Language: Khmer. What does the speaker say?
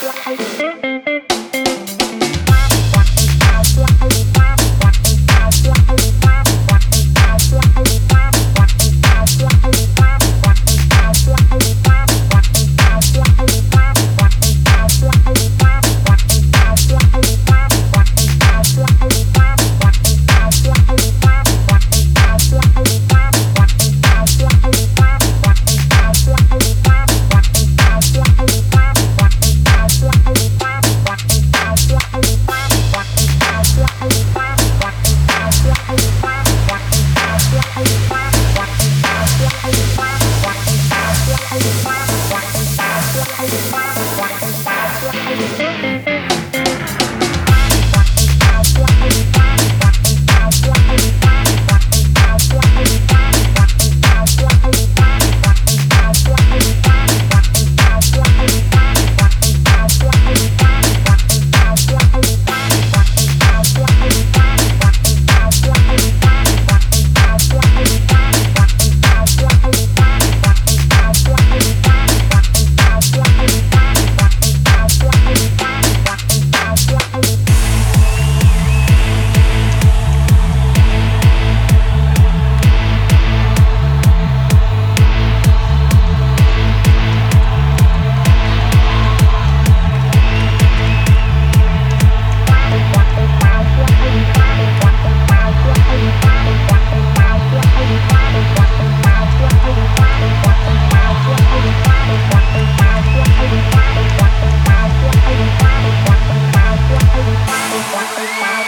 Bye. Bye.